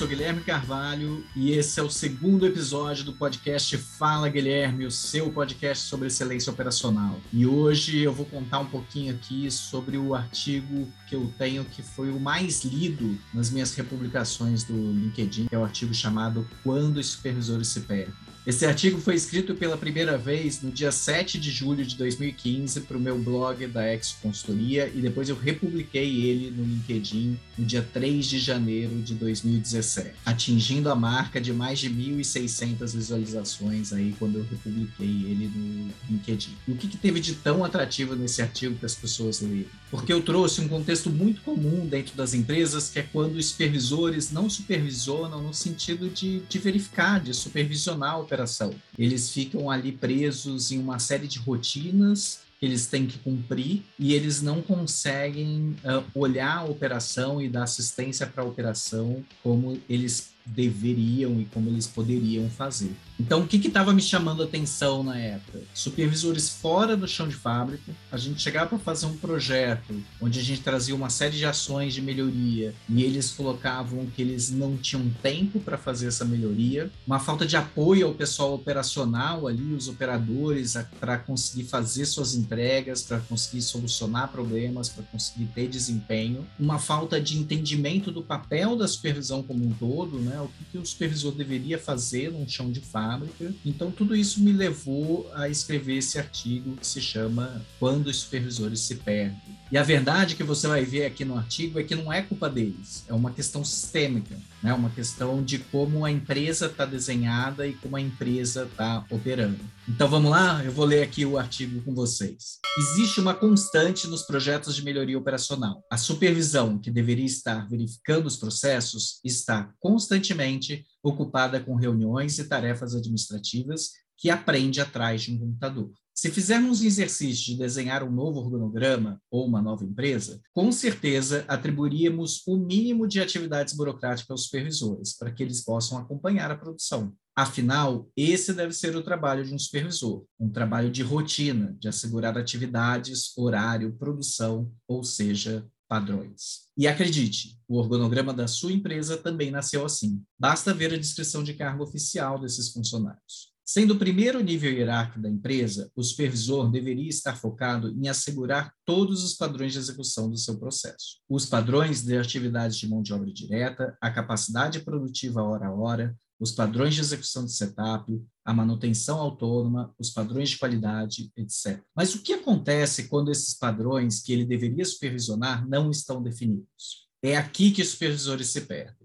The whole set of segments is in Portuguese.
sou Guilherme Carvalho e esse é o segundo episódio do podcast Fala Guilherme, o seu podcast sobre excelência operacional. E hoje eu vou contar um pouquinho aqui sobre o artigo que eu tenho que foi o mais lido nas minhas republicações do LinkedIn, que é o artigo chamado Quando os supervisores se perdem. Esse artigo foi escrito pela primeira vez no dia 7 de julho de 2015 para o meu blog da Ex Consultoria e depois eu republiquei ele no LinkedIn no dia 3 de janeiro de 2017, atingindo a marca de mais de 1.600 visualizações aí quando eu republiquei ele no LinkedIn. E o que, que teve de tão atrativo nesse artigo para as pessoas lerem? Porque eu trouxe um contexto muito comum dentro das empresas, que é quando os supervisores não supervisionam no sentido de, de verificar, de supervisionar operação. Eles ficam ali presos em uma série de rotinas que eles têm que cumprir e eles não conseguem uh, olhar a operação e dar assistência para a operação como eles deveriam e como eles poderiam fazer. Então, o que estava me chamando a atenção na época? Supervisores fora do chão de fábrica. A gente chegava para fazer um projeto onde a gente trazia uma série de ações de melhoria e eles colocavam que eles não tinham tempo para fazer essa melhoria, uma falta de apoio ao pessoal operacional ali, os operadores, para conseguir fazer suas entregas, para conseguir solucionar problemas, para conseguir ter desempenho, uma falta de entendimento do papel da supervisão como um todo, né? O que, que o supervisor deveria fazer num chão de fábrica. Então, tudo isso me levou a escrever esse artigo que se chama Quando os Supervisores se Perdem. E a verdade que você vai ver aqui no artigo é que não é culpa deles, é uma questão sistêmica, né? uma questão de como a empresa está desenhada e como a empresa está operando. Então vamos lá, eu vou ler aqui o artigo com vocês. Existe uma constante nos projetos de melhoria operacional. A supervisão, que deveria estar verificando os processos, está constantemente ocupada com reuniões e tarefas administrativas que aprende atrás de um computador. Se fizermos um exercício de desenhar um novo organograma ou uma nova empresa, com certeza atribuiríamos o mínimo de atividades burocráticas aos supervisores, para que eles possam acompanhar a produção. Afinal, esse deve ser o trabalho de um supervisor, um trabalho de rotina, de assegurar atividades, horário, produção, ou seja, padrões. E acredite, o organograma da sua empresa também nasceu assim. Basta ver a descrição de cargo oficial desses funcionários. Sendo o primeiro nível hierárquico da empresa, o supervisor deveria estar focado em assegurar todos os padrões de execução do seu processo. Os padrões de atividades de mão de obra direta, a capacidade produtiva hora a hora, os padrões de execução de setup, a manutenção autônoma, os padrões de qualidade, etc. Mas o que acontece quando esses padrões que ele deveria supervisionar não estão definidos? É aqui que os supervisores se perdem.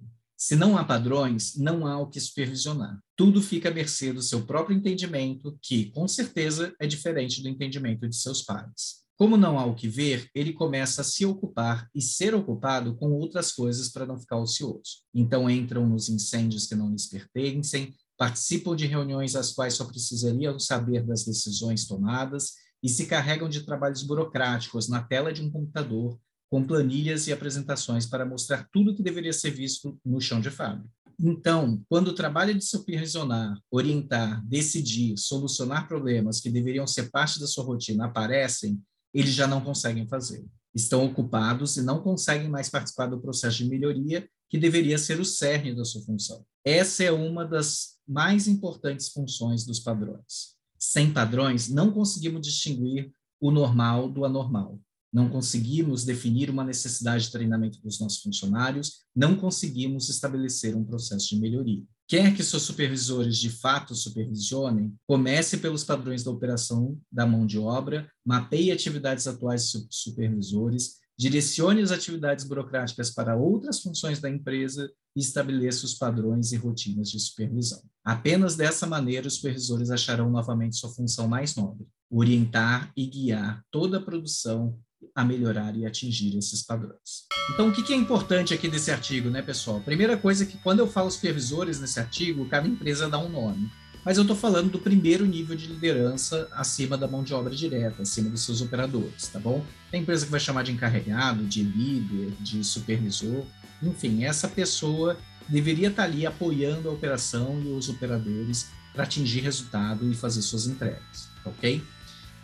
Se não há padrões, não há o que supervisionar. Tudo fica à mercê do seu próprio entendimento, que, com certeza, é diferente do entendimento de seus pares. Como não há o que ver, ele começa a se ocupar e ser ocupado com outras coisas para não ficar ocioso. Então entram nos incêndios que não lhes pertencem, participam de reuniões às quais só precisariam saber das decisões tomadas e se carregam de trabalhos burocráticos na tela de um computador com planilhas e apresentações para mostrar tudo o que deveria ser visto no chão de fábrica. Então, quando o trabalho de supervisionar, orientar, decidir, solucionar problemas que deveriam ser parte da sua rotina aparecem, eles já não conseguem fazer. Estão ocupados e não conseguem mais participar do processo de melhoria que deveria ser o cerne da sua função. Essa é uma das mais importantes funções dos padrões. Sem padrões, não conseguimos distinguir o normal do anormal não conseguimos definir uma necessidade de treinamento dos nossos funcionários, não conseguimos estabelecer um processo de melhoria. Quer que seus supervisores de fato supervisionem, comece pelos padrões da operação da mão de obra, mapeie atividades atuais de supervisores, direcione as atividades burocráticas para outras funções da empresa e estabeleça os padrões e rotinas de supervisão. Apenas dessa maneira, os supervisores acharão novamente sua função mais nobre, orientar e guiar toda a produção a melhorar e atingir esses padrões. Então, o que é importante aqui desse artigo, né, pessoal? Primeira coisa é que quando eu falo supervisores nesse artigo, cada empresa dá um nome. Mas eu estou falando do primeiro nível de liderança acima da mão de obra direta, acima dos seus operadores, tá bom? Tem empresa que vai chamar de encarregado, de líder, de supervisor, enfim, essa pessoa deveria estar ali apoiando a operação e os operadores para atingir resultado e fazer suas entregas, ok?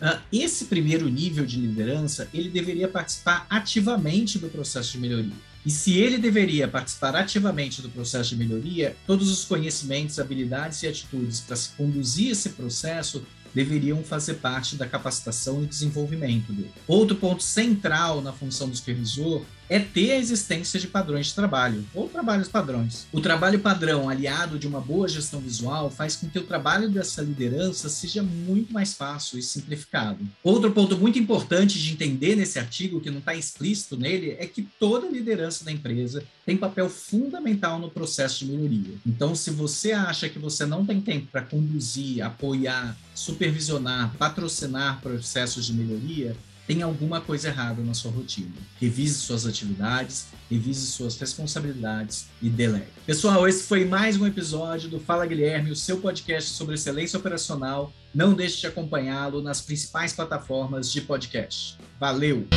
Uh, esse primeiro nível de liderança, ele deveria participar ativamente do processo de melhoria. E se ele deveria participar ativamente do processo de melhoria, todos os conhecimentos, habilidades e atitudes para se conduzir esse processo deveriam fazer parte da capacitação e desenvolvimento dele. Outro ponto central na função do supervisor é ter a existência de padrões de trabalho, ou trabalhos padrões. O trabalho padrão, aliado de uma boa gestão visual, faz com que o trabalho dessa liderança seja muito mais fácil e simplificado. Outro ponto muito importante de entender nesse artigo, que não está explícito nele, é que toda liderança da empresa tem papel fundamental no processo de melhoria. Então, se você acha que você não tem tempo para conduzir, apoiar, supervisionar, patrocinar processos de melhoria, tem alguma coisa errada na sua rotina. Revise suas atividades, revise suas responsabilidades e delegue. Pessoal, esse foi mais um episódio do Fala Guilherme, o seu podcast sobre excelência operacional. Não deixe de acompanhá-lo nas principais plataformas de podcast. Valeu!